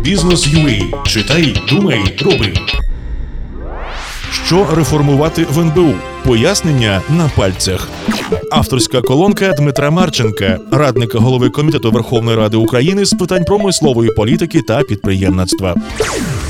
Бізнес UA. читай, думай, роби. Що реформувати в НБУ? Пояснення на пальцях. Авторська колонка Дмитра Марченка, радника голови комітету Верховної Ради України з питань промислової політики та підприємництва.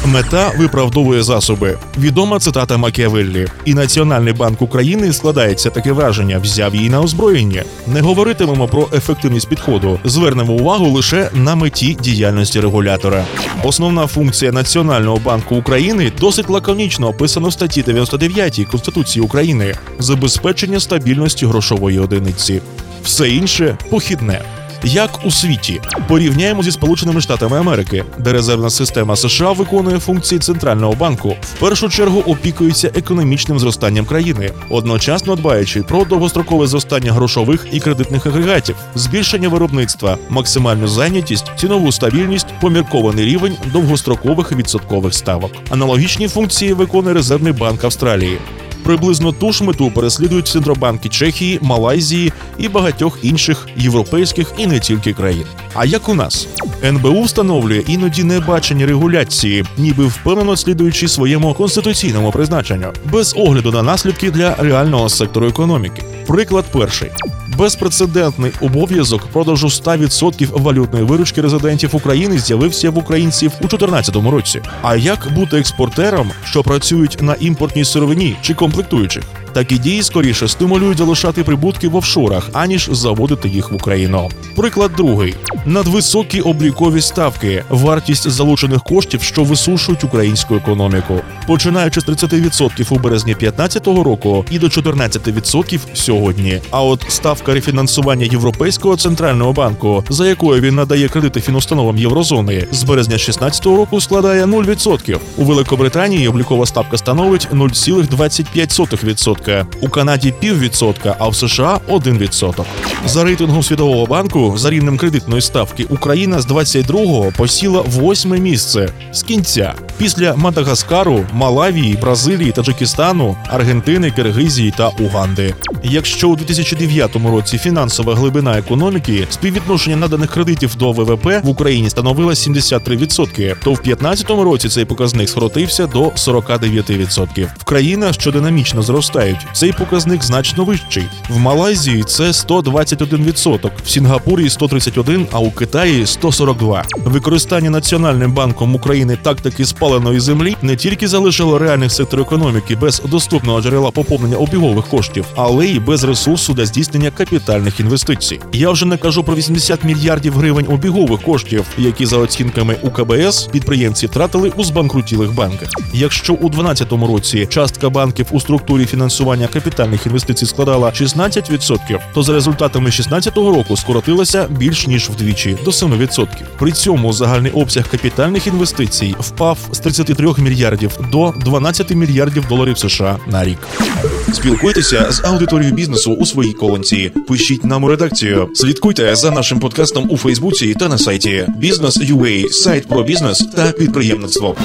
Мета виправдовує засоби. Відома цитата Макіавеллі. І Національний банк України складається таке враження, взяв її на озброєння. Не говоритимемо про ефективність підходу, звернемо увагу лише на меті діяльності регулятора. Основна функція Національного банку України досить лаконічно описана в статті 99 Конституції України забезпечення стабільності грошової одиниці. Все інше похідне. Як у світі порівняємо зі Сполученими Штатами Америки, де резервна система США виконує функції центрального банку, в першу чергу опікується економічним зростанням країни, одночасно дбаючи про довгострокове зростання грошових і кредитних агрегатів, збільшення виробництва, максимальну зайнятість, цінову стабільність, поміркований рівень довгострокових відсоткових ставок. Аналогічні функції виконує резервний банк Австралії. Приблизно ту ж мету переслідують центробанки Чехії, Малайзії і багатьох інших європейських і не тільки країн. А як у нас НБУ встановлює іноді небачені регуляції, ніби впевнено слідуючи своєму конституційному призначенню, без огляду на наслідки для реального сектору економіки. Приклад перший. Безпрецедентний обов'язок продажу 100% валютної виручки резидентів України з'явився в українців у 2014 році. А як бути експортером, що працюють на імпортній сировині чи комплектуючих? Такі дії скоріше стимулюють залишати прибутки в офшорах, аніж заводити їх в Україну. Приклад другий: надвисокі облікові ставки, вартість залучених коштів, що висушують українську економіку, починаючи з 30% у березні 2015 року і до 14% сьогодні. А от ставка рефінансування Європейського центрального банку, за якою він надає кредити фінустановам єврозони, з березня 2016 року складає 0%. У Великобританії облікова ставка становить 0,25%. У Канаді піввідсотка, а в США 1%. За рейтингом Світового банку за рівнем кредитної ставки Україна з 22-го посіла восьме місце. З кінця після Мадагаскару, Малавії, Бразилії, Таджикистану, Аргентини, Киргизії та Уганди. Якщо у 2009 році фінансова глибина економіки співвідношення наданих кредитів до ВВП в Україні становила 73%, то в 2015 році цей показник скоротився до 49%. В країнах, що динамічно зростають, цей показник значно вищий. В Малайзії це 121%, в Сінгапурі 131%, а у Китаї 142%. Використання Національним банком України тактики спаленої землі не тільки залишило реальний сектор економіки без доступного джерела поповнення обігових коштів, але й без ресурсу для здійснення капітальних інвестицій. Я вже не кажу про 80 мільярдів гривень обігових коштів, які за оцінками УКБС підприємці втратили у збанкрутілих банках. Якщо у 2012 році частка банків у структурі фінансування капітальних інвестицій складала 16%, то за результатами 2016 року скоротилася більш ніж вдвічі до 7%. При цьому загальний обсяг капітальних інвестицій впав з 33 мільярдів до 12 мільярдів доларів США на рік. Спілкуйтеся з аудиторією бізнесу у своїй колонці. Пишіть нам у редакцію. Слідкуйте за нашим подкастом у Фейсбуці та на сайті Бізнес.UA, сайт про бізнес та підприємництво.